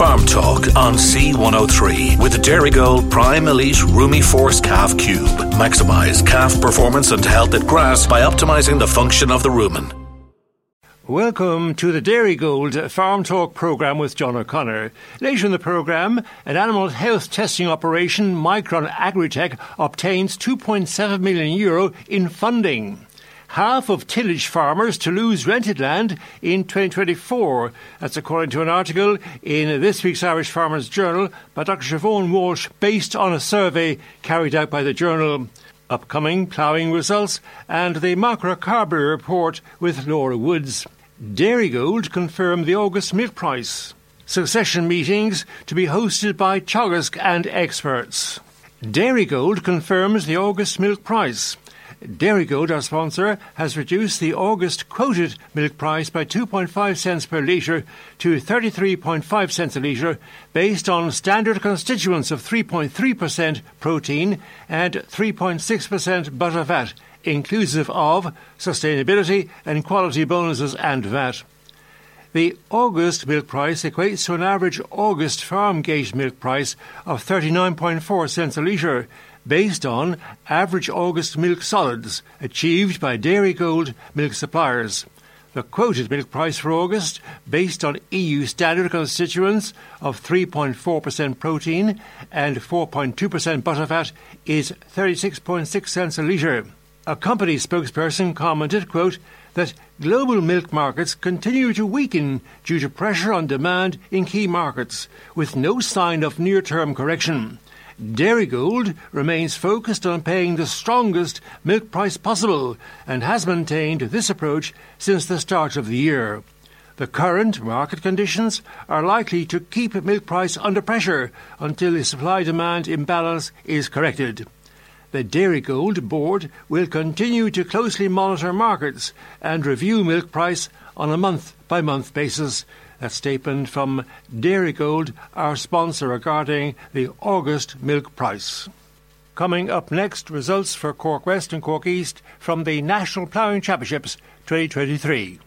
Farm Talk on C103 with the Dairygold Prime Elite Rumi Force Calf Cube. Maximize calf performance and health at grass by optimizing the function of the rumen. Welcome to the Dairygold Farm Talk programme with John O'Connor. Later in the programme, an animal health testing operation, Micron Agritech, obtains 2.7 million euro in funding half of tillage farmers to lose rented land in 2024. That's according to an article in this week's Irish Farmers Journal by Dr. Siobhan Walsh, based on a survey carried out by the journal. Upcoming ploughing results and the Macra Carbery report with Laura Woods. Dairygold confirmed the August milk price. Succession meetings to be hosted by Teagasc and experts. Dairygold confirms the August milk price. Dairygold, our sponsor, has reduced the August quoted milk price by 2.5 cents per litre to 33.5 cents a litre, based on standard constituents of 3.3% protein and 3.6% butter fat, inclusive of sustainability and quality bonuses and VAT. The August milk price equates to an average August farm gate milk price of 39.4 cents a litre, based on average August milk solids achieved by Dairygold milk suppliers. The quoted milk price for August, based on EU standard constituents of 3.4% protein and 4.2% butterfat, is 36.6 cents a litre. A company spokesperson commented, quote, that global milk markets continue to weaken due to pressure on demand in key markets, with no sign of near term correction. Dairygold remains focused on paying the strongest milk price possible and has maintained this approach since the start of the year. The current market conditions are likely to keep milk price under pressure until the supply demand imbalance is corrected. The Dairygold board will continue to closely monitor markets and review milk price on a month by month basis a statement from Dairygold, our sponsor regarding the August milk price. Coming up next, results for Cork West and Cork East from the National Ploughing Championships 2023.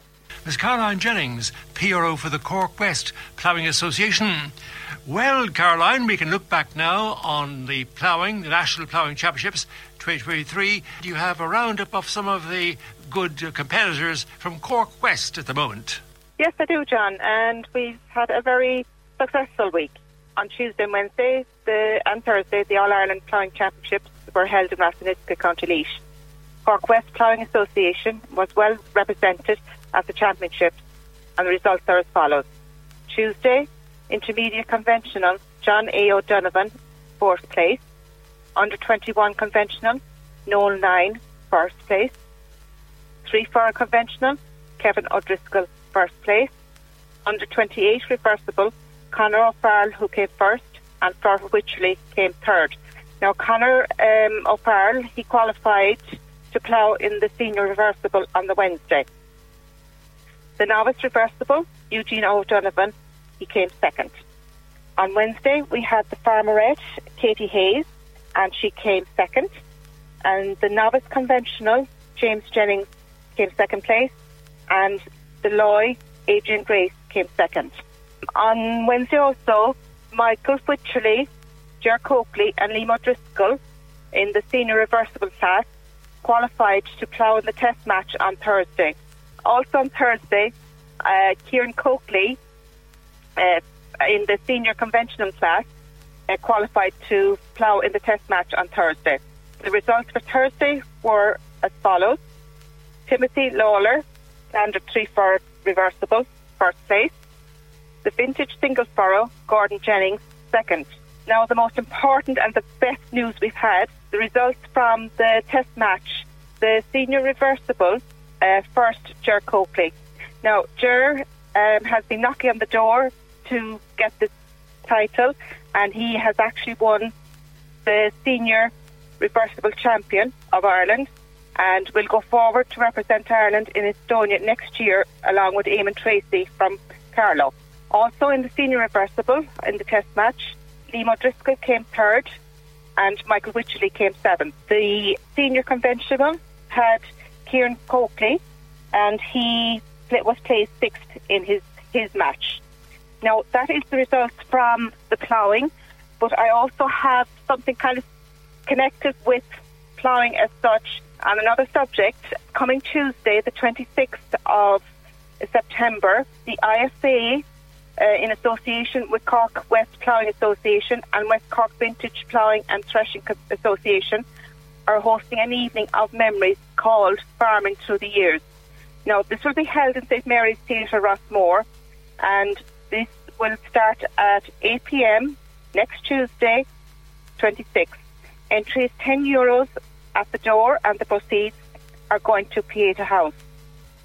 Ms. Caroline Jennings, PRO for the Cork West Ploughing Association. Well, Caroline, we can look back now on the ploughing, the National Ploughing Championships 2023. You have a roundup of some of the good competitors from Cork West at the moment. Yes, I do, John. And we've had a very successful week. On Tuesday and Wednesday the, and Thursday, the All Ireland Ploughing Championships were held in Ratheniska, County Laois. Cork West Ploughing Association was well represented at the championships, and the results are as follows. Tuesday, Intermediate Conventional, John A. O'Donovan, fourth place. Under 21 Conventional, Noel 9, first place. Three furrow Conventional, Kevin O'Driscoll, first place. Under 28 reversible, Conor O'Farrell, who came first, and Flor Wycherley came third. Now, Conor um, O'Farrell, he qualified to plough in the senior reversible on the Wednesday. The novice reversible, Eugene O'Donovan, he came second. On Wednesday, we had the farmerette, Katie Hayes, and she came second. And the novice conventional, James Jennings, came second place. And the Loy, Adrian Grace came second. On Wednesday also, Michael Wycherley, Ger Coakley and Liam O'Driscoll in the senior reversible class qualified to plough in the test match on Thursday. Also on Thursday, uh, Kieran Coakley uh, in the senior conventional class uh, qualified to plough in the test match on Thursday. The results for Thursday were as follows. Timothy Lawler standard three furrow reversible, first place. The vintage single furrow, Gordon Jennings, second. Now, the most important and the best news we've had the results from the test match. The senior reversible, uh, first, Ger Coakley. Now, Ger um, has been knocking on the door to get this title, and he has actually won the senior reversible champion of Ireland and will go forward to represent Ireland in Estonia next year, along with Eamon Tracy from Carlow. Also in the senior reversible in the test match, Liam O'Driscoll came third and Michael Wycherley came seventh. The senior conventional had Kieran Coakley and he was placed sixth in his, his match. Now, that is the result from the ploughing, but I also have something kind of connected with ploughing as such on another subject. Coming Tuesday, the 26th of September, the IFA, uh, in association with Cork West Ploughing Association and West Cork Vintage Ploughing and Threshing Association, are hosting an evening of memories called Farming Through the Years. Now, this will be held in St Mary's Theatre, Rossmore, and this will start at 8 pm next Tuesday, 26th. Entry is 10 euros at the door, and the proceeds are going to Pieta House.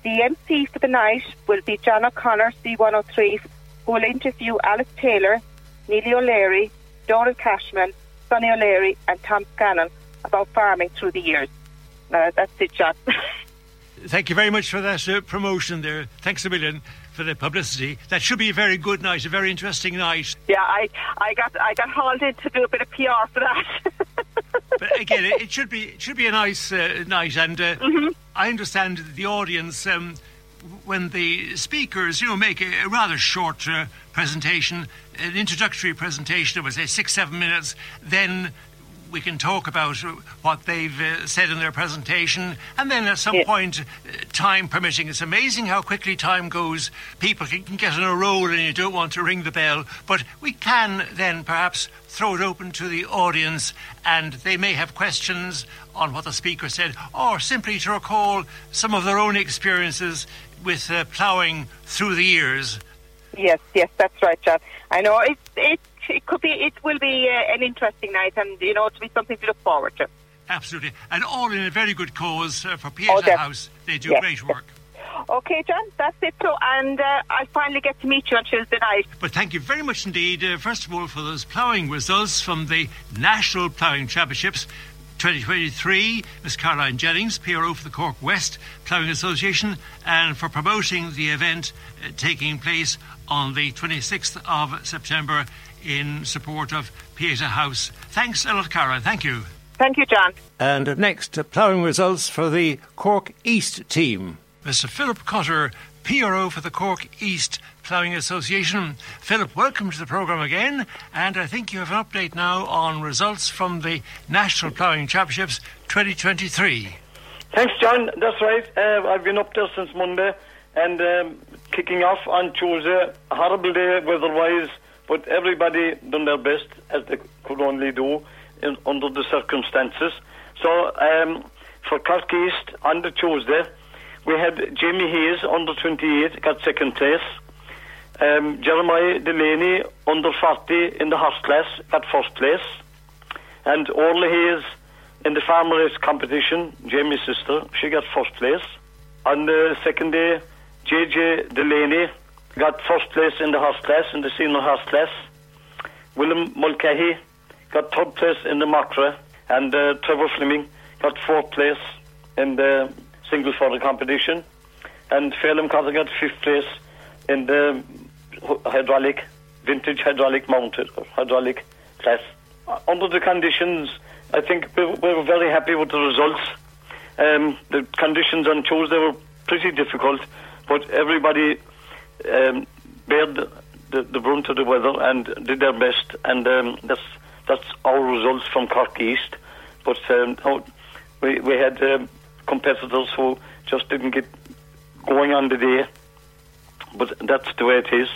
The MC for the night will be John O'Connor, C103, who will interview Alice Taylor, Neely O'Leary, Donald Cashman, Sonny O'Leary, and Tom Scanlon about farming through the years. Uh, that's it, John. Thank you very much for that uh, promotion there. Thanks a million for the publicity. That should be a very good night, a very interesting night. Yeah, I, I got I got hauled in to do a bit of PR for that. but again, it, it, should be it should be a nice uh, night, and uh, mm-hmm. I understand the audience. Um, when the speakers, you know, make a, a rather short uh, presentation, an introductory presentation of, say, six, seven minutes, then we can talk about what they've uh, said in their presentation, and then at some yeah. point, uh, time permitting, it's amazing how quickly time goes. People can, can, get in a roll, and you don't want to ring the bell. But we can then perhaps throw it open to the audience, and they may have questions on what the speaker said, or simply to recall some of their own experiences with uh, ploughing through the years. Yes, yes, that's right, John. I know it's it's it could be, it will be uh, an interesting night, and you know, it'll be something to look forward to. Absolutely, and all in a very good cause uh, for Pieta oh, House. They do yes. great work. Okay, John, that's it. So, and uh, I'll finally get to meet you on Tuesday night. But thank you very much indeed, uh, first of all, for those ploughing results from the National Ploughing Championships. 2023, Ms. Caroline Jennings, PRO for the Cork West Ploughing Association, and for promoting the event uh, taking place on the 26th of September in support of Pieta House. Thanks a lot, Cara. Thank you. Thank you, John. And next, ploughing results for the Cork East team. Mr. Philip Cotter, PRO for the Cork East Ploughing Association. Philip, welcome to the programme again. And I think you have an update now on results from the National Ploughing Championships 2023. Thanks, John. That's right. Uh, I've been up there since Monday and um, kicking off on Tuesday. A horrible day weather-wise but everybody done their best as they could only do in, under the circumstances. So um, for Cork East on the Tuesday, we had Jamie Hayes under 28 got second place. Um, Jeremiah Delaney under 40 in the horse class got first place, and Orla Hayes in the farmeress competition, Jamie's sister, she got first place. On the second day, JJ Delaney got first place in the horse class, in the senior horse class. William Mulcahy got third place in the Macra, and uh, Trevor Fleming got fourth place in the single furrow competition, and Phelim Cotter got fifth place in the hydraulic, vintage hydraulic mounted, hydraulic class. Under the conditions, I think we were very happy with the results. Um, the conditions on Tuesday were pretty difficult, but everybody um, bared the, the, brunt of the weather and did their best, and um, that's that's our results from Cork East. But um, oh, we we had um, competitors who just didn't get going on the day, but that's the way it is,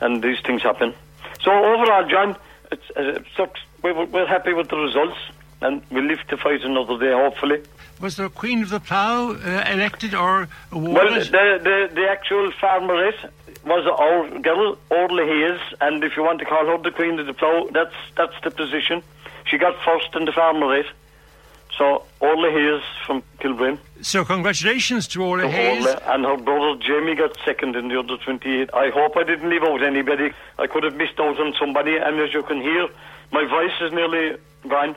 and these things happen. So overall, John, it's, uh, it's, we're, we're happy with the results, and we'll live to fight another day, hopefully was there a Queen of the Plough uh, elected or awarded? Well, the, the, the actual farmeress was our girl, Orla Hayes, and if you want to call her the Queen of the Plough, that's that's the position. She got first in the farmeress. So Orla Hayes from Kilbrin. So congratulations to Orla to Hayes. Orla, and her brother Jamie got second in the under 28. I hope I didn't leave out anybody. I could have missed out on somebody, and as you can hear, my voice is nearly gone.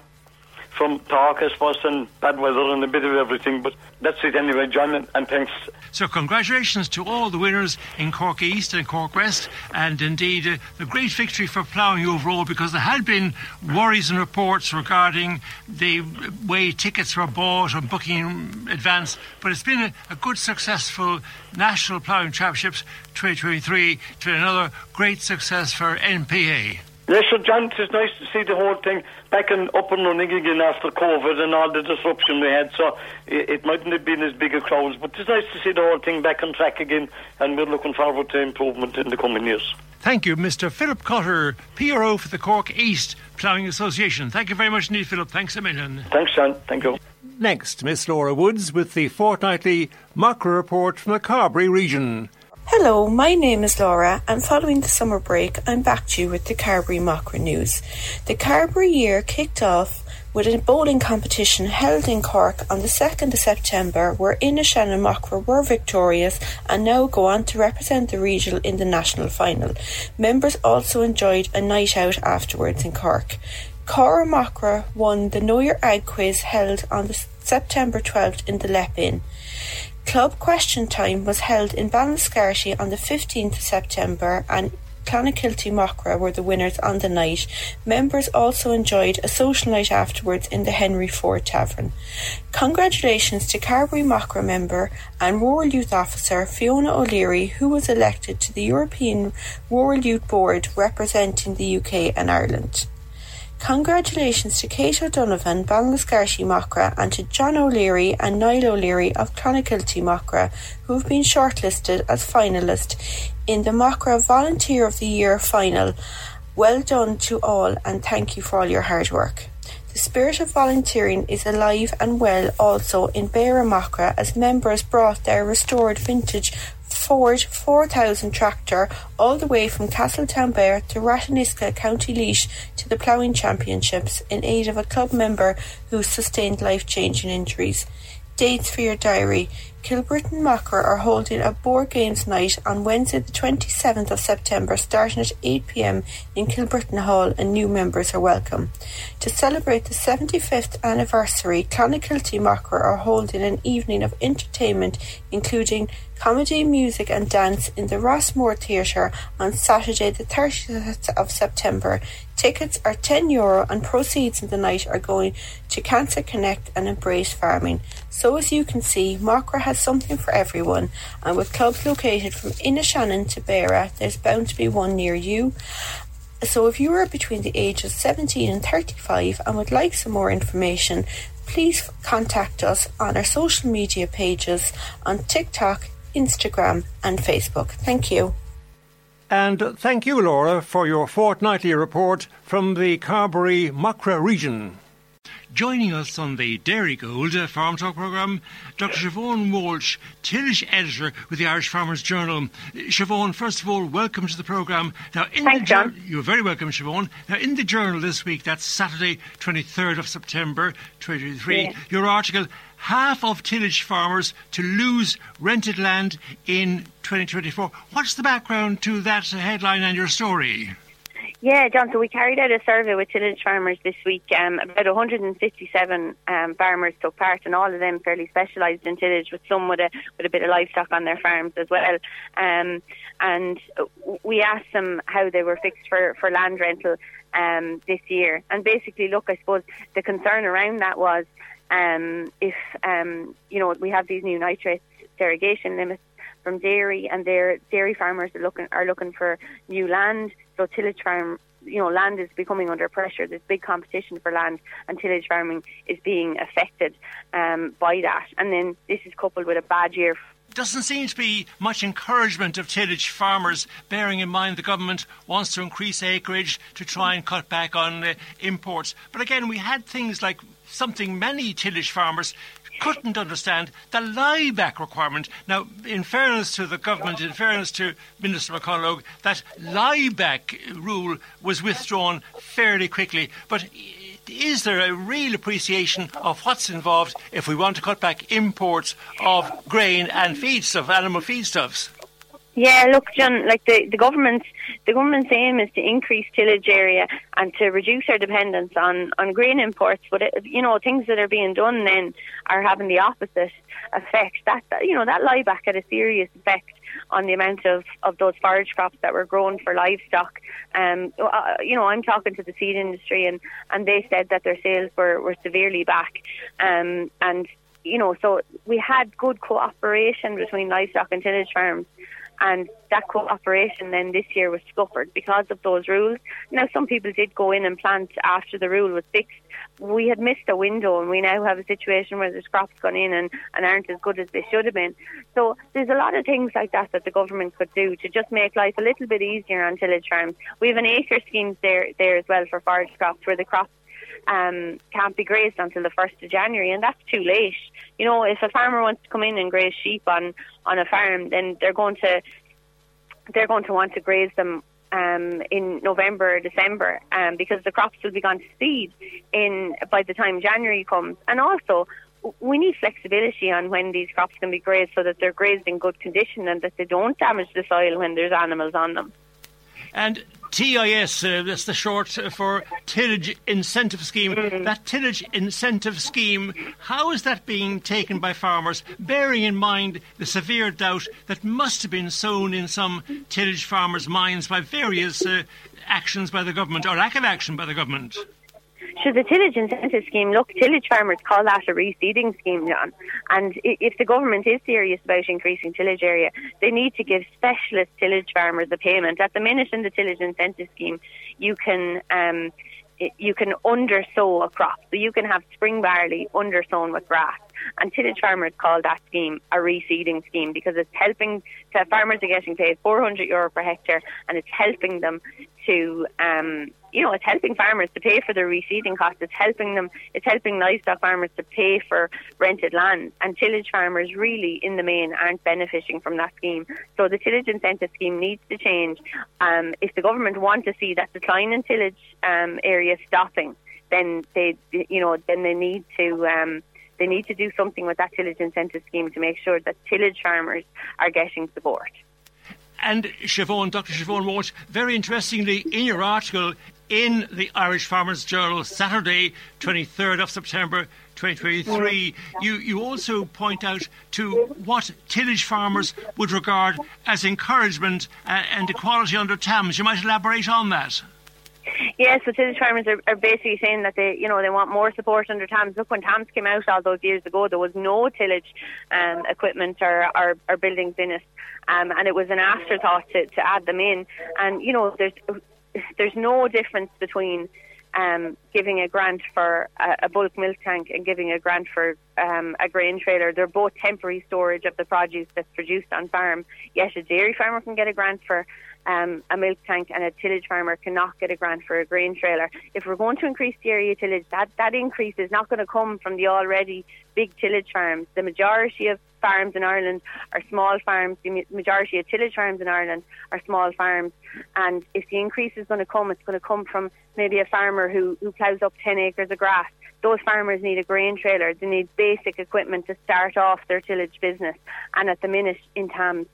From talk, I suppose, and bad weather and a bit of everything. But that's it anyway, John, and, thanks. So, congratulations to all the winners in Cork East and Cork West, and indeed uh, the great victory for ploughing overall because there had been worries and reports regarding the way tickets were bought and booking in advance. But it's been a, a good, successful National Ploughing Championships 2023 to another great success for NPA. Yes, sir, John, it's nice to see the whole thing back and up and running again after COVID and all the disruption we had. So it, it mightn't have been as big a crowds, but it's nice to see the whole thing back on track again, and we're looking forward to improvement in the coming years. Thank you, Mr. Philip Cotter, PRO for the Cork East Ploughing Association. Thank you very much indeed, Philip. Thanks a million. Thanks, John. Thank you. Next, Miss Laura Woods with the fortnightly Macra report from the Carbery region. Hello, my name is Laura, and following the summer break, I'm back to you with the Carbery Macra news. The Carbery year kicked off with a bowling competition held in Cork on the 2nd of September, where Inishannon Macra were victorious and now go on to represent the regional in the national final. Members also enjoyed a night out afterwards in Cork. Cora Macra won the Know Your Ag quiz held on the September 12th in the Leap Inn. Club Question Time was held in Ballinascarthy on the 15th of September and Clonakilty Macra were the winners on the night. Members also enjoyed a social night afterwards in the Henry Ford Tavern. Congratulations to Carbery Macra member and Rural Youth Officer Fiona O'Leary, who was elected to the European Rural Youth Board representing the UK and Ireland. Congratulations to Kate O'Donovan, Ballinascarthy Macra and to John O'Leary and Niall O'Leary of Clonakilty Macra who have been shortlisted as finalists in the Macra Volunteer of the Year final. Well done to all and thank you for all your hard work. The spirit of volunteering is alive and well also in Beara Macra as members brought their restored vintage Ford 4000 tractor all the way from Castletownbere to Ratheniska, County Laois to the ploughing championships in aid of a club member who sustained life-changing injuries. Dates for your diary. Kilbrittain Macra are holding a board games night on Wednesday the 27th of September starting at 8pm in Kilbrittain Hall and new members are welcome. To celebrate the 75th anniversary, Clonakilty Macra are holding an evening of entertainment including comedy, music and dance in the Rossmore Theatre on Saturday the 30th of September. Tickets are €10 Euro and proceeds in the night are going to Cancer Connect and Embrace Farming. So as you can see, Macra has something for everyone and with clubs located from Inishannon to Beara, there's bound to be one near you. So if you are between the ages 17 and 35 and would like some more information, please contact us on our social media pages on TikTok, Instagram and Facebook. Thank you. And thank you, Laura, for your fortnightly report from the Carbery Macra region. Joining us on the Dairygold uh, Farm Talk programme, Dr. Siobhan Walsh, tillage editor with the Irish Farmers Journal. Siobhan, first of all, welcome to the programme. Now, in Thanks, the John. You're very welcome, Siobhan. Now, in the journal this week, that's Saturday, 23rd of September, 2023, yeah. your article half of tillage farmers to lose rented land in 2024. What's the background to that headline and your story? Yeah, John. So we carried out a survey with tillage farmers this week. Um, about 157 um, farmers took part, and all of them fairly specialised in tillage, with some with a with a bit of livestock on their farms as well. Um, and we asked them how they were fixed for for land rental um, this year. And basically, look, I suppose the concern around that was um, if um, you know we have these new nitrate derogation limits from dairy, and their dairy farmers are looking are looking for new land. So tillage farm, you know, land is becoming under pressure. There's big competition for land, and tillage farming is being affected um, by that. And then this is coupled with a bad year doesn't seem to be much encouragement of tillage farmers, bearing in mind the government wants to increase acreage to try and cut back on uh, imports. But again, we had things like something many tillage farmers couldn't understand the lieback requirement. Now, in fairness to the government, in fairness to Minister McConalogue, that lieback rule was withdrawn fairly quickly. But is there a real appreciation of what's involved if we want to cut back imports of grain and feedstuff, animal feedstuffs? Yeah, look, John. Like the the government, the government's aim is to increase tillage area and to reduce our dependence on on grain imports. But it, you know, things that are being done then are having the opposite effect. That you know that lie back had a serious effect on the amount of, of those forage crops that were grown for livestock. Um, uh, you know, I'm talking to the seed industry, and, and they said that their sales were, were severely back. Um, and you know, so we had good cooperation between livestock and tillage farms and that cooperation then this year was scuppered because of those rules. Now, some people did go in and plant after the rule was fixed. We had missed a window, and we now have a situation where the crops gone in and, and aren't as good as they should have been. So there's a lot of things like that that the government could do to just make life a little bit easier on tillage farms. We have an ACRES scheme there there as well for forage crops, where the crops um, can't be grazed until the 1st of January, and that's too late. You know, if a farmer wants to come in and graze sheep on, on a farm, then they're going to they're going to want to graze them um, in November or December um, because the crops will be gone to seed in by the time January comes. And also, we need flexibility on when these crops can be grazed so that they're grazed in good condition and that they don't damage the soil when there's animals on them. And TIS, uh, that's the short for Tillage Incentive Scheme. Mm. That Tillage Incentive Scheme, how is that being taken by farmers, bearing in mind the severe doubt that must have been sown in some tillage farmers' minds by various uh, actions by the government or lack of action by the government? So the tillage incentive scheme, look, tillage farmers call that a reseeding scheme, John. And if the government is serious about increasing tillage area, they need to give specialist tillage farmers a payment. At the minute in the tillage incentive scheme, you can um, you can undersow a crop. So you can have spring barley undersown with grass. And tillage farmers call that scheme a reseeding scheme because it's helping to farmers are getting paid 400 euro per hectare and it's helping them to um, you know, it's helping farmers to pay for their reseeding costs. It's helping them. It's helping livestock farmers to pay for rented land. And tillage farmers really, in the main, aren't benefiting from that scheme. So the tillage incentive scheme needs to change. Um, if the government want to see that decline in tillage um, area stopping, then they, you know, then they need to. Um, they need to do something with that tillage incentive scheme to make sure that tillage farmers are getting support. And Siobhan, Dr. Siobhan Walsh, very interestingly, in your article in the Irish Farmers Journal, Saturday, 23rd of September 2023, you, you also point out to what tillage farmers would regard as encouragement uh, and equality under TAMS. You might elaborate on that. Yes, the tillage farmers are, are, basically saying that they, you know, they want more support under TAMS. Look, when TAMS came out all those years ago, there was no tillage um, equipment or, or, or, buildings in it, um, and it was an afterthought to, to add them in. And you know, there's there's no difference between um, giving a grant for a, a, bulk milk tank and giving a grant for um, a grain trailer. They're both temporary storage of the produce that's produced on farm. Yes, a dairy farmer can get a grant for um, a milk tank and a tillage farmer cannot get a grant for a grain trailer. If we're going to increase area tillage, that, that increase is not going to come from the already big tillage farms. The majority of farms in Ireland are small farms. The majority of tillage farms in Ireland are small farms. And if the increase is going to come, it's going to come from maybe a farmer who, who ploughs up 10 acres of grass. Those farmers need a grain trailer. They need basic equipment to start off their tillage business. And at the minute in TAMS,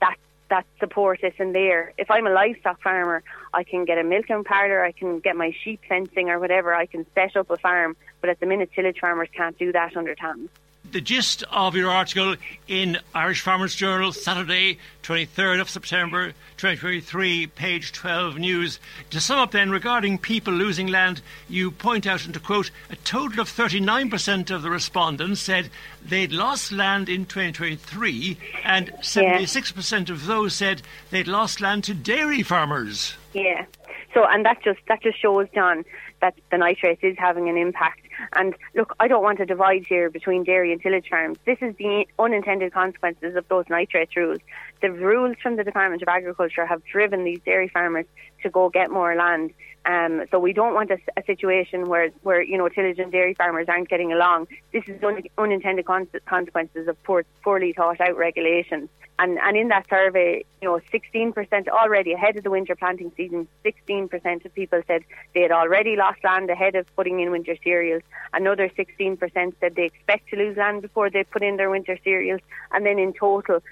that that support isn't there. If I'm a livestock farmer, I can get a milking parlour, I can get my sheep fencing or whatever, I can set up a farm. But at the minute, tillage farmers can't do that under TAMS the gist of your article in Irish Farmers Journal, Saturday, 23rd of September 2023, page 12 news. To sum up then, regarding people losing land, you point out, and to quote, a total of 39% of the respondents said they'd lost land in 2023, and 76% yeah. of those said they'd lost land to dairy farmers. Yeah. So, and that just that just shows, John, that the nitrates is having an impact. And look, I don't want to divide here between dairy and tillage farms. This is the unintended consequences of those nitrates rules. The rules from the Department of Agriculture have driven these dairy farmers to go get more land. Um, so we don't want a, a, situation where, where you know tillage and dairy farmers aren't getting along. This is un- unintended con- consequences of poor, poorly thought out regulations. And, and in that survey, you know, 16% already ahead of the winter planting season, 16% of people said they had already lost land ahead of putting in winter cereals. Another 16% said they expect to lose land before they put in their winter cereals. And then in total, 50,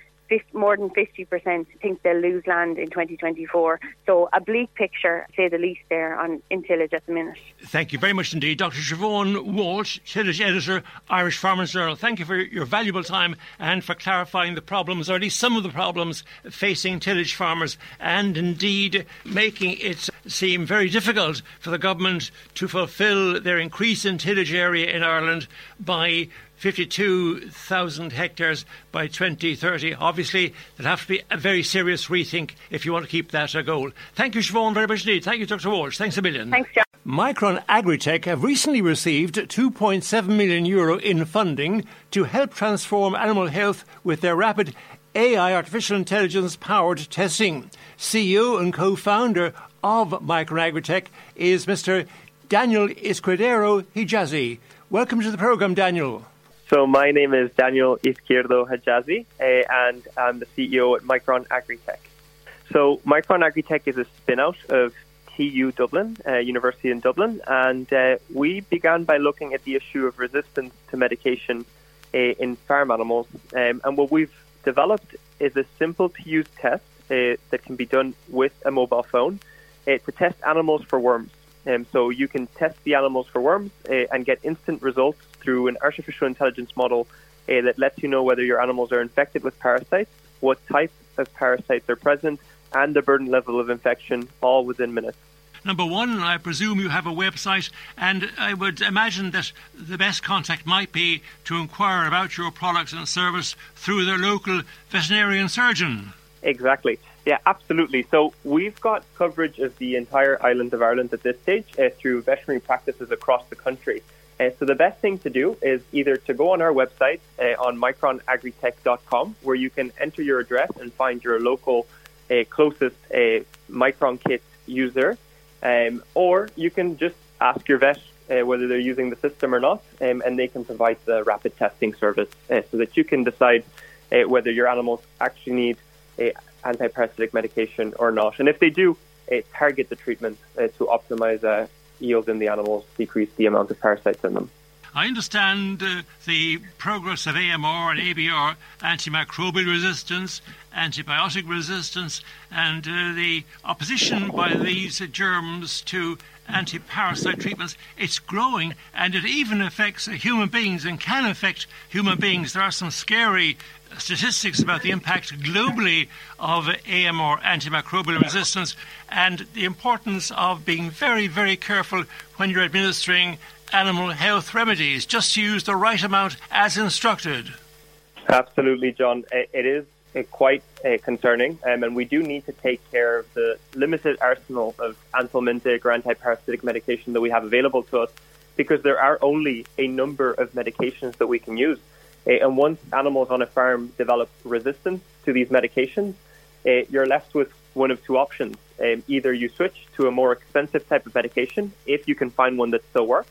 more than 50% think they'll lose land in 2024. So a bleak picture, say the least, there on in tillage at the minute. Thank you very much indeed. Dr. Siobhan Walsh, tillage editor, Irish Farmers Journal. Thank you for your valuable time and for clarifying the problems, or at least some of the problems facing tillage farmers, and indeed making it seem very difficult for the government to fulfil their increase in tillage area in Ireland by 52,000 hectares by 2030. Obviously, there'll have to be a very serious rethink if you want to keep that a goal. Thank you, Siobhan, very much indeed. Thank you, Dr. Walsh. Thanks a million. Thanks, John. Micron Agritech have recently received 2.7 million euro in funding to help transform animal health with their rapid AI artificial intelligence powered testing. CEO and co-founder of Micron Agritech is Mr. Daniel Izquierdo Hijazi. Welcome to the program, Daniel. So my name is Daniel Izquierdo Hijazi, uh, and I'm the CEO at Micron Agritech. So Micron Agritech is a spin-out of TU Dublin, uh, University in Dublin, and uh, we began by looking at the issue of resistance to medication in farm animals. Um, and what we've developed is a simple-to-use test uh, that can be done with a mobile phone to test animals for worms. Um, so you can test the animals for worms and get instant results through an artificial intelligence model uh, that lets you know whether your animals are infected with parasites, what type of parasites are present, and the burden level of infection, all within minutes. Number one, I presume you have a website, and I would imagine that the best contact might be to inquire about your products and service through their local veterinarian surgeon. Exactly. Yeah, absolutely. So we've got coverage of the entire island of Ireland at this stage uh, through veterinary practices across the country. Uh, so the best thing to do is either to go on our website uh, on micronagritech.com, where you can enter your address and find your local uh, closest uh, Micron kit user, um, or you can just ask your vet uh, whether they're using the system or not, um, and they can provide the rapid testing service uh, so that you can decide whether your animals actually need antiparasitic medication or not. And if they do, target the treatment to optimize yield in the animals, decrease the amount of parasites in them. I understand uh, the progress of AMR and ABR, antimicrobial resistance, antibiotic resistance, and uh, the opposition by these uh, germs to anti-parasite treatments. It's growing, and it even affects human beings and can affect human beings. There are some scary statistics about the impact globally of AMR antimicrobial resistance and the importance of being very, very careful when you're administering animal health remedies, just use the right amount as instructed. Absolutely, John. It is uh, quite uh, concerning, um, and we do need to take care of the limited arsenal of anthelmintic or antiparasitic medication that we have available to us because there are only a number of medications that we can use. Uh, and once animals on a farm develop resistance to these medications, uh, you're left with one of two options. Um, either you switch to a more expensive type of medication if you can find one that still works,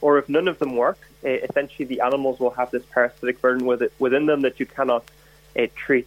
or if none of them work, uh, essentially the animals will have this parasitic burden with it, within them that you cannot uh, treat,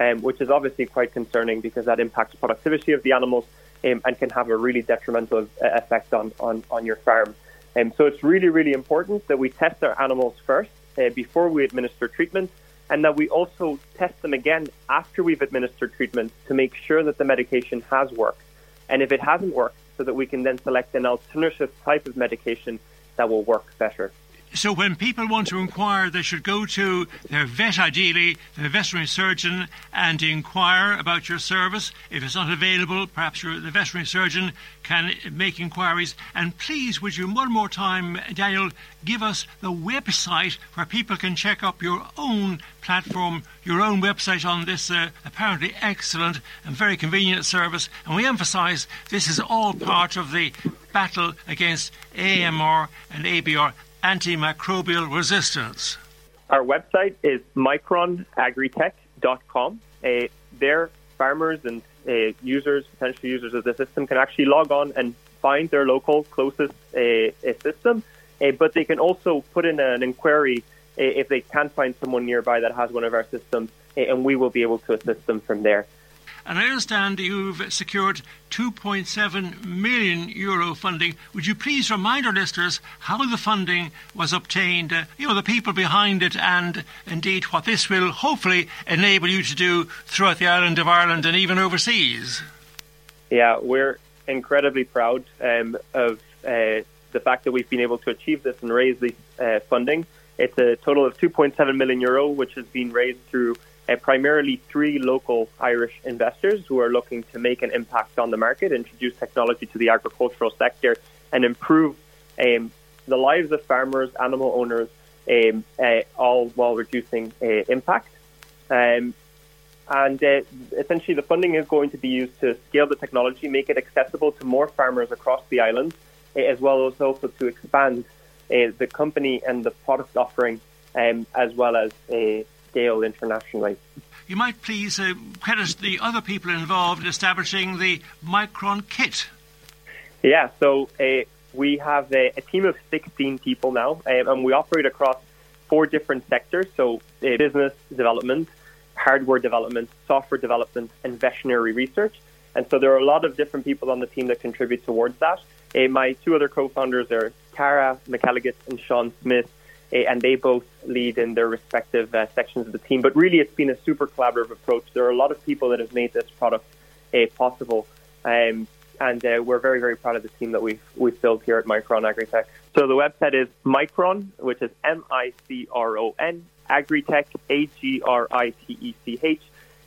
um, which is obviously quite concerning because that impacts productivity of the animals um, and can have a really detrimental uh, effect on, on, on your farm. Um, so it's really, really important that we test our animals first uh, before we administer treatment, and that we also test them again after we've administered treatment to make sure that the medication has worked. And if it hasn't worked, so that we can then select an alternative type of medication that will work better. So when people want to inquire, they should go to their vet, ideally, their veterinary surgeon, and inquire about your service. If it's not available, perhaps your, the veterinary surgeon can make inquiries. And please, would you one more time, Daniel, give us the website where people can check up your own platform, your own website on this uh, apparently excellent and very convenient service. And we emphasize this is all part of the battle against AMR and ABR antimicrobial resistance? Our website is micronagritech.com. Uh, there, farmers and uh, users, potential users of the system, can actually log on and find their local closest uh, system, uh, but they can also put in an inquiry uh, if they can't find someone nearby that has one of our systems, uh, and we will be able to assist them from there. And I understand you've secured 2.7 million euro funding. Would you please remind our listeners how the funding was obtained, uh, you know, the people behind it, and indeed what this will hopefully enable you to do throughout the island of Ireland and even overseas? Yeah, we're incredibly proud um, of uh, the fact that we've been able to achieve this and raise this uh, funding. It's a total of 2.7 million euro, which has been raised through uh, primarily three local Irish investors who are looking to make an impact on the market, introduce technology to the agricultural sector, and improve um, the lives of farmers, animal owners, um, uh, all while reducing uh, impact. Um, and uh, essentially, the funding is going to be used to scale the technology, make it accessible to more farmers across the island, uh, as well as also to expand uh, the company and the product offering, um, as well as scale internationally. You might please uh, credit the other people involved in establishing the Micron kit. Yeah, so uh, we have a, a, team of 16 people now, um, and we operate across four different sectors so uh, business development, hardware development, software development, and veterinary research. And so there are a lot of different people on the team that contribute towards that. Uh, my two other co-founders are Cara McElligott and Sean Smith, and they both lead in their respective uh, sections of the team. But really, it's been a super collaborative approach. There are a lot of people that have made this product uh, possible, um, and uh, we're very, very proud of the team that we've we've built here at Micron Agritech. So the website is Micron, which is M I C R O N Agritech A G R I T E C H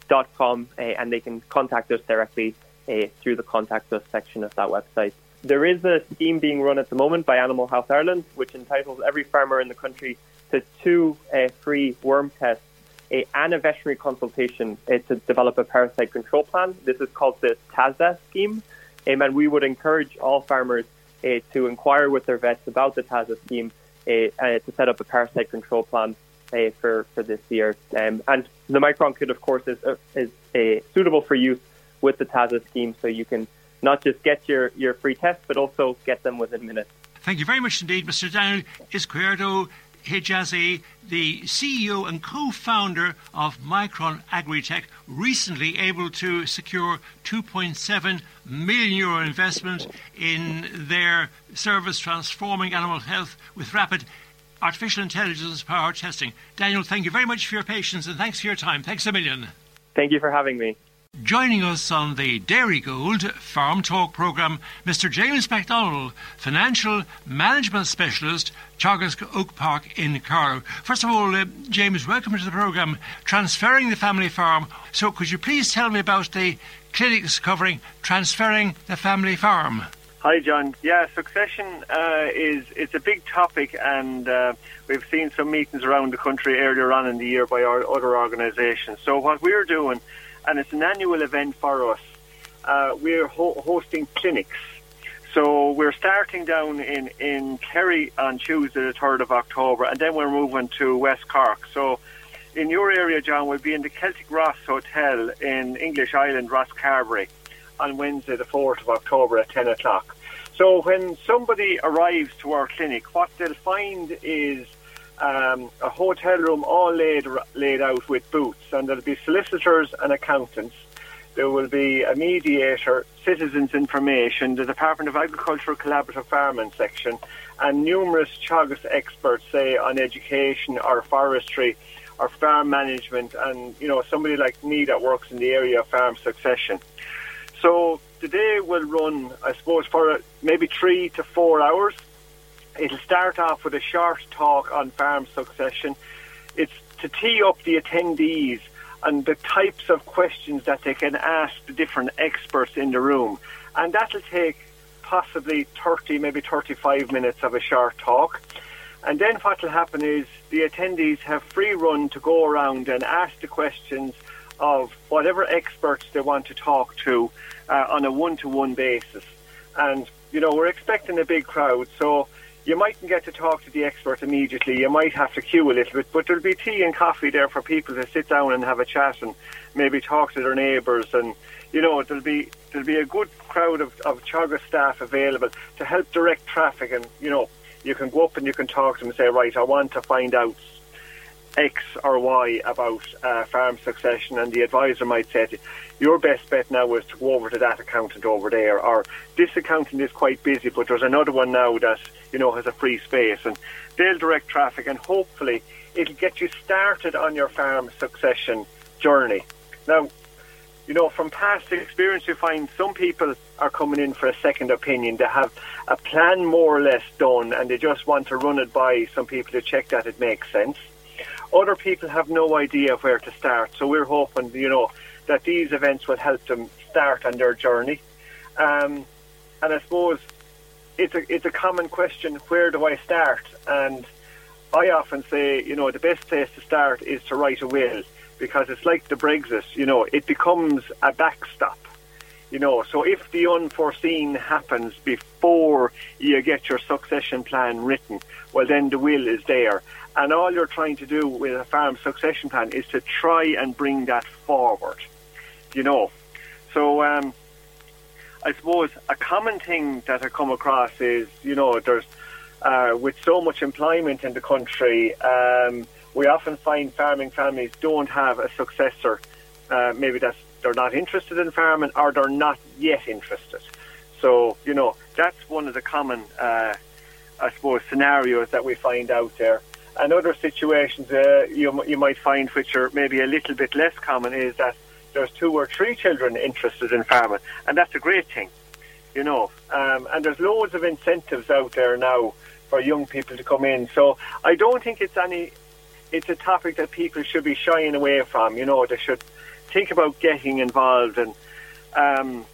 dot com, uh, and they can contact us directly uh, through the contact us section of that website. There is a scheme being run at the moment by Animal Health Ireland, which entitles every farmer in the country to two uh, free worm tests and a veterinary consultation uh, to develop a parasite control plan. This is called the TASAH scheme, um, and we would encourage all farmers uh, to inquire with their vets about the TASAH scheme uh, uh, to set up a parasite control plan for for this year. Um, and the Micron kit, of course, is is suitable for use with the TASAH scheme, so you can not just get your, your free test, but also get them within minutes. Thank you very much indeed, Mr. Daniel Izquierdo Hijazi, the CEO and co-founder of Micron Agritech, recently able to secure 2.7 million euro investment in their service transforming animal health with rapid artificial intelligence powered testing. Daniel, thank you very much for your patience and thanks for your time. Thanks a million. Thank you for having me. Joining us on the Dairygold Farm Talk programme, Mr. James MacDonald, Financial Management Specialist, Teagasc Oak Park in Carlow. First of all, uh, James, welcome to the programme, Transferring the Family Farm. So, could you please tell me about the clinics covering Transferring the Family Farm? Hi, John. Yeah, succession uh, is it's a big topic, and uh, we've seen some meetings around the country earlier on in the year by our other organisations. So, what we're doing and it's an annual event for us. Uh, we're ho- hosting clinics. So we're starting down in, in Kerry on Tuesday, the 3rd of October, and then we're moving to West Cork. So in your area, John, we'll be in the Celtic Ross Hotel in English Island, Rosscarbery, on Wednesday, the 4th of October at 10 o'clock. So when somebody arrives to our clinic, what they'll find is um, a hotel room all laid laid out with booths, and there'll be solicitors and accountants. There will be a mediator, citizens information, the Department of Agriculture Collaborative Farming section, and numerous Teagasc experts, say on education or forestry or farm management, and you know somebody like me that works in the area of farm succession. So the day will run, I suppose, for maybe three to four hours It'll start off with a short talk on farm succession. It's to tee up the attendees and the types of questions that they can ask the different experts in the room. And that'll take possibly 30, maybe 35 minutes of a short talk. And then what will happen is the attendees have free run to go around and ask the questions of whatever experts they want to talk to uh, on a one-to-one basis. And, you know, we're expecting a big crowd, so you mightn't get to talk to the expert immediately. You might have to queue a little bit, but there'll be tea and coffee there for people to sit down and have a chat and maybe talk to their neighbours. And you know, there'll be there'll be a good crowd of of Teagasc staff available to help direct traffic. And you know, you can go up and you can talk to them and say, right, I want to find out X or Y about uh, farm succession, and the advisor might say, "Your best bet now is to go over to that accountant over there," or "This accountant is quite busy, but there's another one now that you know has a free space," and they'll direct traffic, and hopefully it'll get you started on your farm succession journey. Now, you know, from past experience, you find some people are coming in for a second opinion. They have a plan more or less done, and they just want to run it by some people to check that it makes sense. Other people have no idea where to start, so we're hoping, you know, that these events will help them start on their journey. Um, and I suppose it's a it's a common question: where do I start? And I often say, you know, the best place to start is to write a will because it's like the Brexit, you know, it becomes a backstop. You know, so if the unforeseen happens before you get your succession plan written, well, then the will is there. And all you're trying to do with a farm succession plan is to try and bring that forward. You know, so um, I suppose a common thing that I come across is, you know, there's uh, with so much employment in the country. Um, we often find farming families don't have a successor. Uh, maybe that's they're not interested in farming or they're not yet interested. So you know that's one of the common, uh, I suppose, scenarios that we find out there. And other situations uh, you you might find which are maybe a little bit less common is that there's two or three children interested in farming, and that's a great thing, you know. Um, and there's loads of incentives out there now for young people to come in. So I don't think it's any it's a topic that people should be shying away from. You know, they should think about getting involved. And um,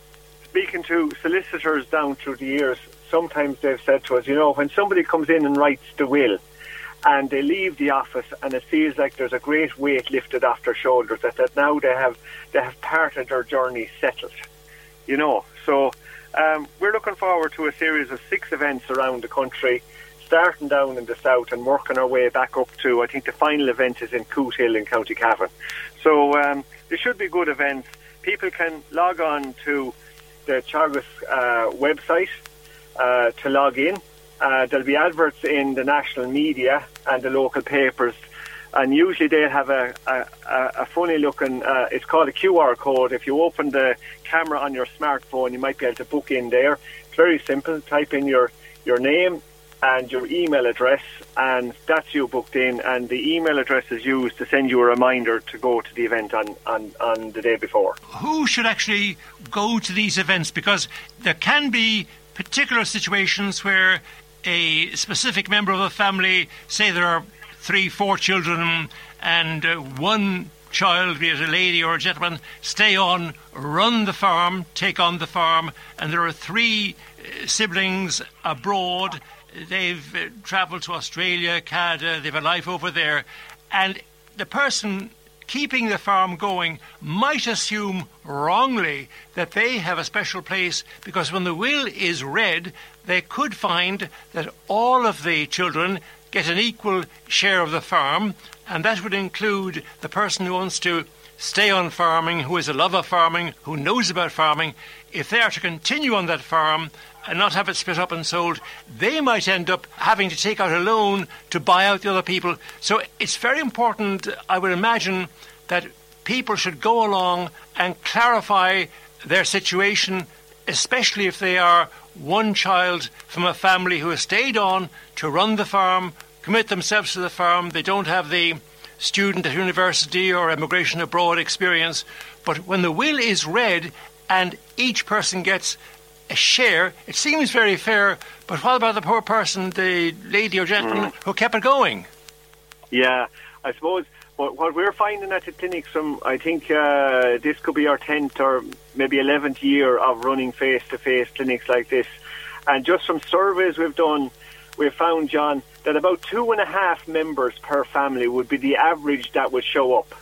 speaking to solicitors down through the years, sometimes they've said to us, you know, when somebody comes in and writes the will, and they leave the office and it feels like there's a great weight lifted off their shoulders that, that now they have they have part of their journey settled you know so um, we're looking forward to a series of six events around the country starting down in the south and working our way back up to, I think the final event is in Cootehill in County Cavan. So um, there should be good events. People can log on to the Teagasc uh, website uh, to log in. Uh, there'll be adverts in the national media and the local papers and usually they'll have a, a, a funny looking, uh, it's called a QR code. If you open the camera on your smartphone, you might be able to book in there. It's very simple. Type in your, your name and your email address, and that's you booked in, and the email address is used to send you a reminder to go to the event on, on, on the day before. Who should actually go to these events? Because there can be particular situations where a specific member of a family, say there are three, four children, and uh, one child, be it a lady or a gentleman, stay on, run the farm, take on the farm, and there are three uh, siblings abroad. They've uh, travelled to Australia, Canada, they've a life over there, and the person keeping the farm going might assume wrongly that they have a special place because when the will is read, they could find that all of the children get an equal share of the farm, and that would include the person who wants to stay on farming, who is a lover of farming, who knows about farming. If they are to continue on that farm, and not have it split up and sold, they might end up having to take out a loan to buy out the other people. So it's very important, I would imagine, that people should go along and clarify their situation, especially if they are one child from a family who has stayed on to run the farm, commit themselves to the farm. They don't have the student at university or emigration abroad experience. But when the will is read and each person gets a share, it seems very fair, but what about the poor person, the lady or gentleman mm. who kept it going? Yeah, I suppose what, what we're finding at the clinics, some I think uh, this could be our 10th or maybe 11th year of running face to face clinics like this. And just from surveys we've done, we've found, John, that about two and a half members per family would be the average that would show up.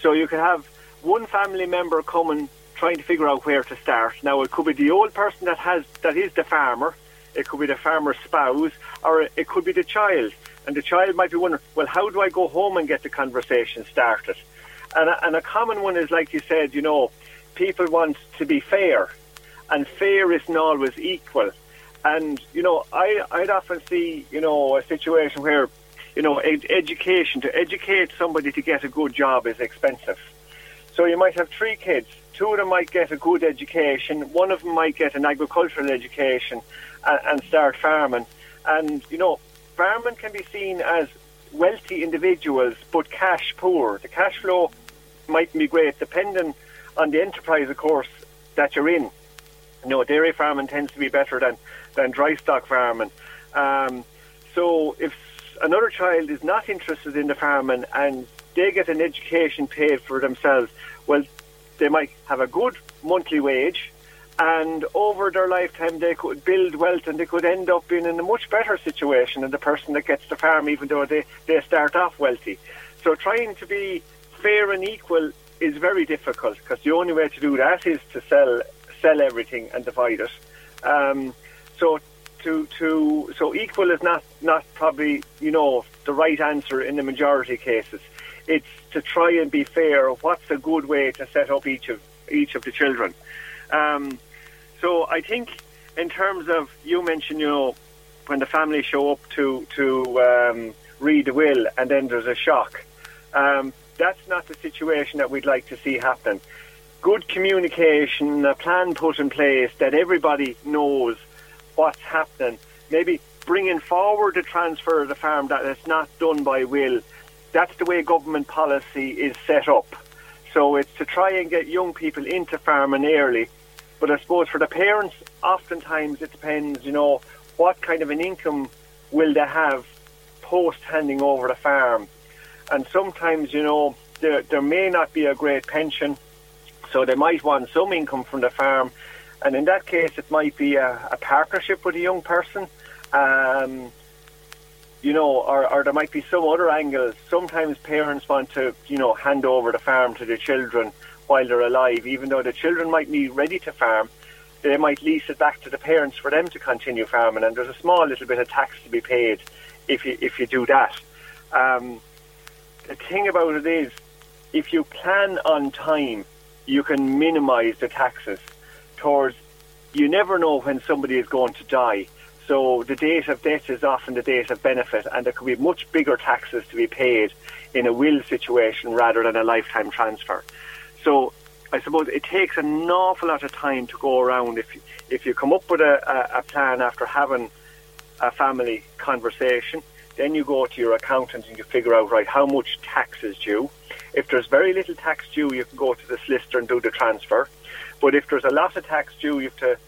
So you could have one family member coming trying to figure out where to start. Now, it could be the old person that has that is the farmer. It could be the farmer's spouse, or it could be the child. And the child might be wondering, well, how do I go home and get the conversation started? And a, and a common one is, like you said, you know, people want to be fair, and fair isn't always equal. And you know, I I'd often see you know a situation where you know, ed- education to educate somebody to get a good job is expensive. So you might have three kids. Two of them might get a good education. One of them might get an agricultural education and, and start farming. And you know, farming can be seen as wealthy individuals, but cash poor. The cash flow might be great, depending on the enterprise, of course, that you're in. You know, dairy farming tends to be better than, than dry stock farming. Um, so if another child is not interested in the farming and they get an education paid for themselves, well, they might have a good monthly wage and over their lifetime they could build wealth and they could end up being in a much better situation than the person that gets the farm even though they, they start off wealthy. So trying to be fair and equal is very difficult because the only way to do that is to sell sell everything and divide it. Um, so to to so equal is not not probably you know the right answer in the majority of cases. It's to try and be fair. What's a good way to set up each of each of the children? Um, so I think in terms of you mentioned, you know, when the family show up to to um, read the will and then there's a shock. Um, that's not the situation that we'd like to see happen. Good communication, a plan put in place that everybody knows what's happening. Maybe bringing forward the transfer of the farm that is not done by will. That's the way government policy is set up. So it's to try and get young people into farming early. But I suppose for the parents, oftentimes it depends, you know, what kind of an income will they have post handing over the farm and sometimes, you know, there, there may not be a great pension, so they might want some income from the farm. And in that case, it might be a, a partnership with a young person, um, you know, or, or there might be some other angles. Sometimes parents want to, you know, hand over the farm to their children while they're alive, even though the children might be ready to farm. They might lease it back to the parents for them to continue farming, and there's a small little bit of tax to be paid if you if you do that. Um, the thing about it is, if you plan on time, you can minimise the taxes. Towards, you never know when somebody is going to die. So the date of death is often the date of benefit, and there could be much bigger taxes to be paid in a will situation rather than a lifetime transfer. So I suppose it takes an awful lot of time to go around if you, if you come up with a, a, a plan after having a family conversation then you go to your accountant and you figure out, right, how much tax is due. If there's very little tax due, you can go to the solicitor and do the transfer. But if there's a lot of tax due, you have to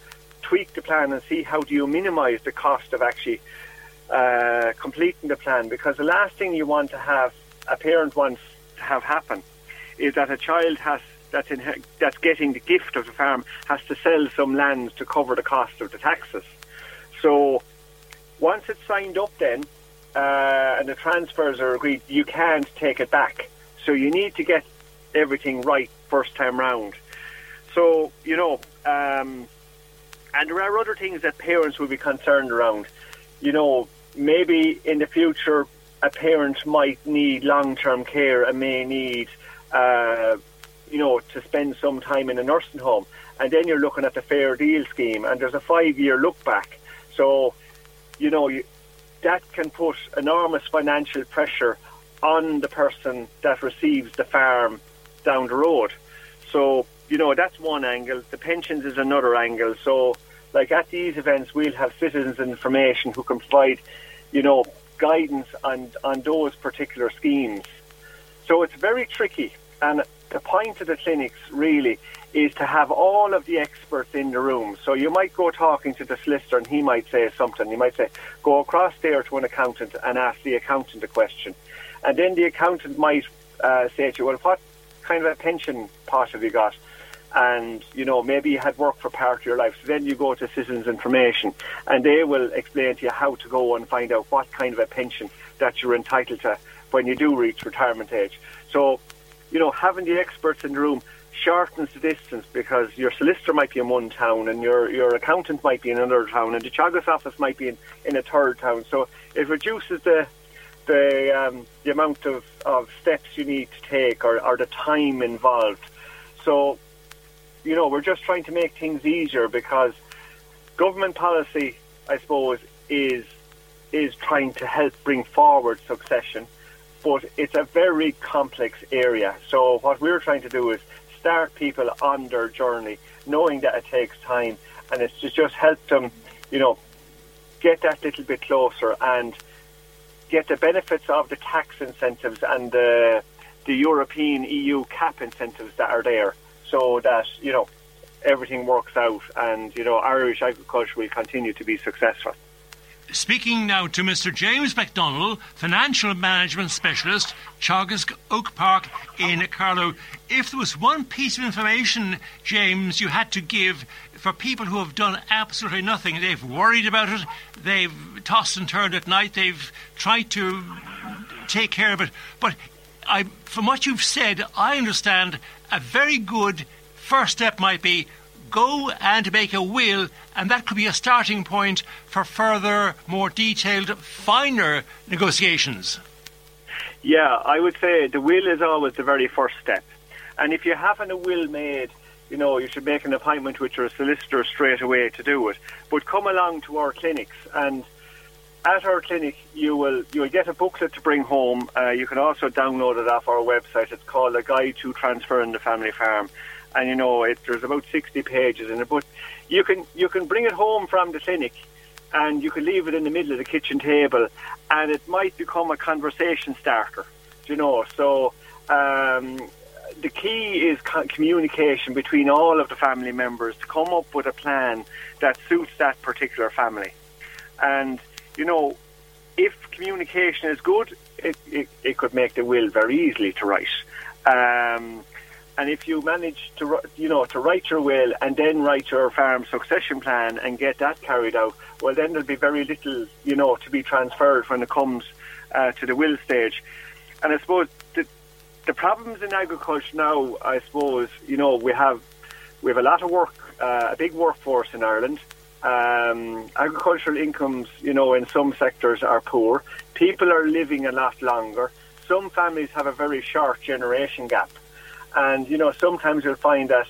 tweak the plan and see how do you minimise the cost of actually uh, completing the plan. Because the last thing you want to have, a parent wants to have happen, is that a child has that's in, that's getting the gift of the farm has to sell some lands to cover the cost of the taxes. So once it's signed up, then uh, and the transfers are agreed, you can't take it back. So you need to get everything right first time round. So, you know, um, and there are other things that parents will be concerned around. You know, maybe in the future, a parent might need long term care and may need, uh, you know, to spend some time in a nursing home. And then you're looking at the fair deal scheme, and there's a five year look back. So, you know, you, that can put enormous financial pressure on the person that receives the farm down the road. So, you know, that's one angle. The pensions is another angle. So, like at these events, we'll have citizens information who can provide, you know, guidance on, on those particular schemes. So it's very tricky. And the point of the clinics really is to have all of the experts in the room. So you might go talking to the solicitor and he might say something. He might say, go across there to an accountant and ask the accountant a question. And then the accountant might uh, say to you, well, what kind of a pension pot have you got? And, you know, maybe you had worked for part of your life. So then you go to Citizens Information and they will explain to you how to go and find out what kind of a pension that you're entitled to when you do reach retirement age. So, you know, having the experts in the room shortens the distance because your solicitor might be in one town and your, your accountant might be in another town and the Teagasc office might be in, in a third town. So it reduces the the um, the amount of, of steps you need to take or, or the time involved. So, you know, we're just trying to make things easier because government policy, I suppose, is is trying to help bring forward succession, but it's a very complex area. So what we're trying to do is start people on their journey, knowing that it takes time, and it's to just help them, you know, get that little bit closer and get the benefits of the tax incentives and the the European EU cap incentives that are there, so that you know everything works out, and you know Irish agriculture will continue to be successful. Speaking now to Mr. James MacDonald, Financial Management Specialist, Teagasc Oak Park in Carlow. If there was one piece of information, James, you had to give for people who have done absolutely nothing, they've worried about it, they've tossed and turned at night, they've tried to take care of it. But I, from what you've said, I understand a very good first step might be go and make a will, and that could be a starting point for further, more detailed, finer negotiations. Yeah, I would say the will is always the very first step. And if you haven't a will made, you know, you should make an appointment with your solicitor straight away to do it. But come along to our clinics and at our clinic you will you will get a booklet to bring home. Uh, you can also download it off our website. It's called A Guide to Transferring the Family Farm and you know it, there's about 60 pages in it. But you can you can bring it home from the clinic, and you can leave it in the middle of the kitchen table, and it might become a conversation starter. You know, so. Um, the key is communication between all of the family members to come up with a plan that suits that particular family. And, you know, if communication is good, it, it, it could make the will very easily to write. Um, and if you manage to, you know, to write your will and then write your farm succession plan and get that carried out, well, then there'll be very little, you know, to be transferred when it comes uh, to the will stage. And I suppose the, the problems in agriculture now, I suppose, you know, we have we have a lot of work, uh, a big workforce in Ireland. Um, agricultural incomes, you know, in some sectors are poor. People are living a lot longer. Some families have a very short generation gap. And, you know, sometimes you'll find that,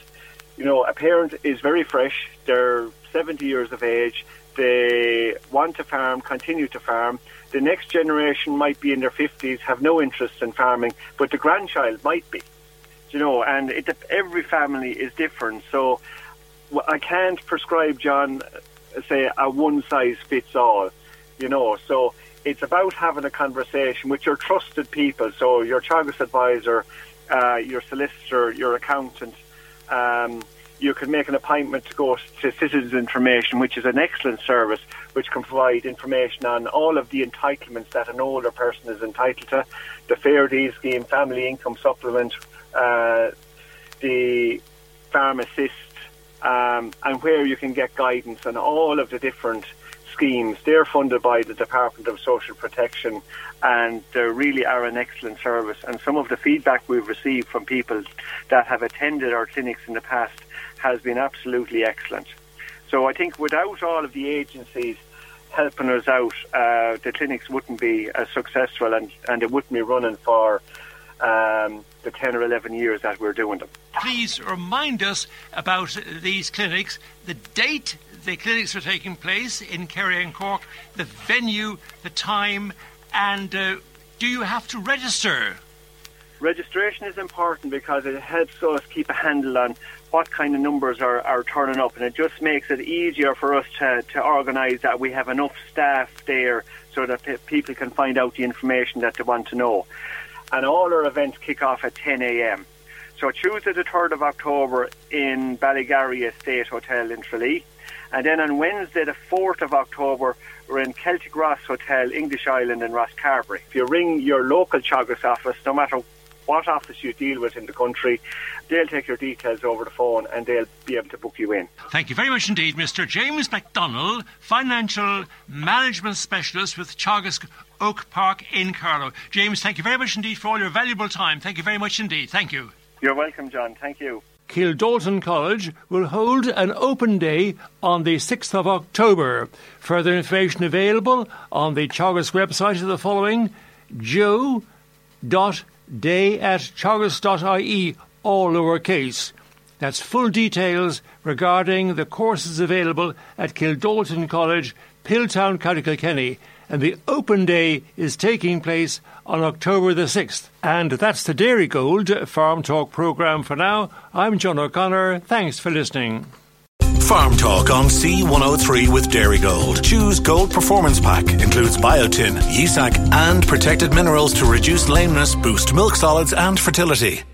you know, a parent is very fresh, they're 70 years of age, they want to farm, continue to farm. The next generation might be in their 50s, have no interest in farming, but the grandchild might be. You know, and it, every family is different. So I can't prescribe, John, uh, say a one size fits all. You know, so it's about having a conversation with your trusted people. So your Teagasc advisor, uh, your solicitor, your accountant. Um, you can make an appointment to go to Citizens Information, which is an excellent service which can provide information on all of the entitlements that an older person is entitled to, the Fair Deal Scheme, Family Income Supplement, uh, the Farm Assist, um, and where you can get guidance on all of the different schemes. They're funded by the Department of Social Protection and they really are an excellent service. And some of the feedback we've received from people that have attended our clinics in the past has been absolutely excellent. So I think without all of the agencies helping us out, uh, the clinics wouldn't be as successful and, and it wouldn't be running for um, the 10 or 11 years that we're doing them. Please remind us about these clinics, the date the clinics are taking place in Kerry and Cork, the venue, the time, and uh, do you have to register? Registration is important because it helps us keep a handle on what kind of numbers are, are turning up, and it just makes it easier for us to, to organise that we have enough staff there so that people can find out the information that they want to know. And all our events kick off at 10 a.m. So Tuesday the 3rd of October in Ballygarry Estate Hotel in Tralee. And then on Wednesday, the 4th of October, we're in Celtic Ross Hotel, English Island in Rosscarbery. If you ring your local Teagasc office, no matter what office you deal with in the country, they'll take your details over the phone and they'll be able to book you in. Thank you very much indeed, Mr. James McDonnell, Financial Management Specialist with Teagasc Oak Park in Carlow. James, thank you very much indeed for all your valuable time. Thank you very much indeed. Thank you. You're welcome, John. Thank you. Kildalton College will hold an open day on the 6th of October. Further information available on the Teagasc website is the following joe.day at teagasc.ie, all lowercase. That's full details regarding the courses available at Kildalton College, Piltown, County Kilkenny. And the open day is taking place on October the 6th. And that's the Dairygold Farm Talk programme for now. I'm John O'Connor. Thanks for listening. Farm Talk on C103 with Dairygold. Choose Gold Performance Pack. Includes biotin, Yea-Sacc, and protected minerals to reduce lameness, boost milk solids and fertility.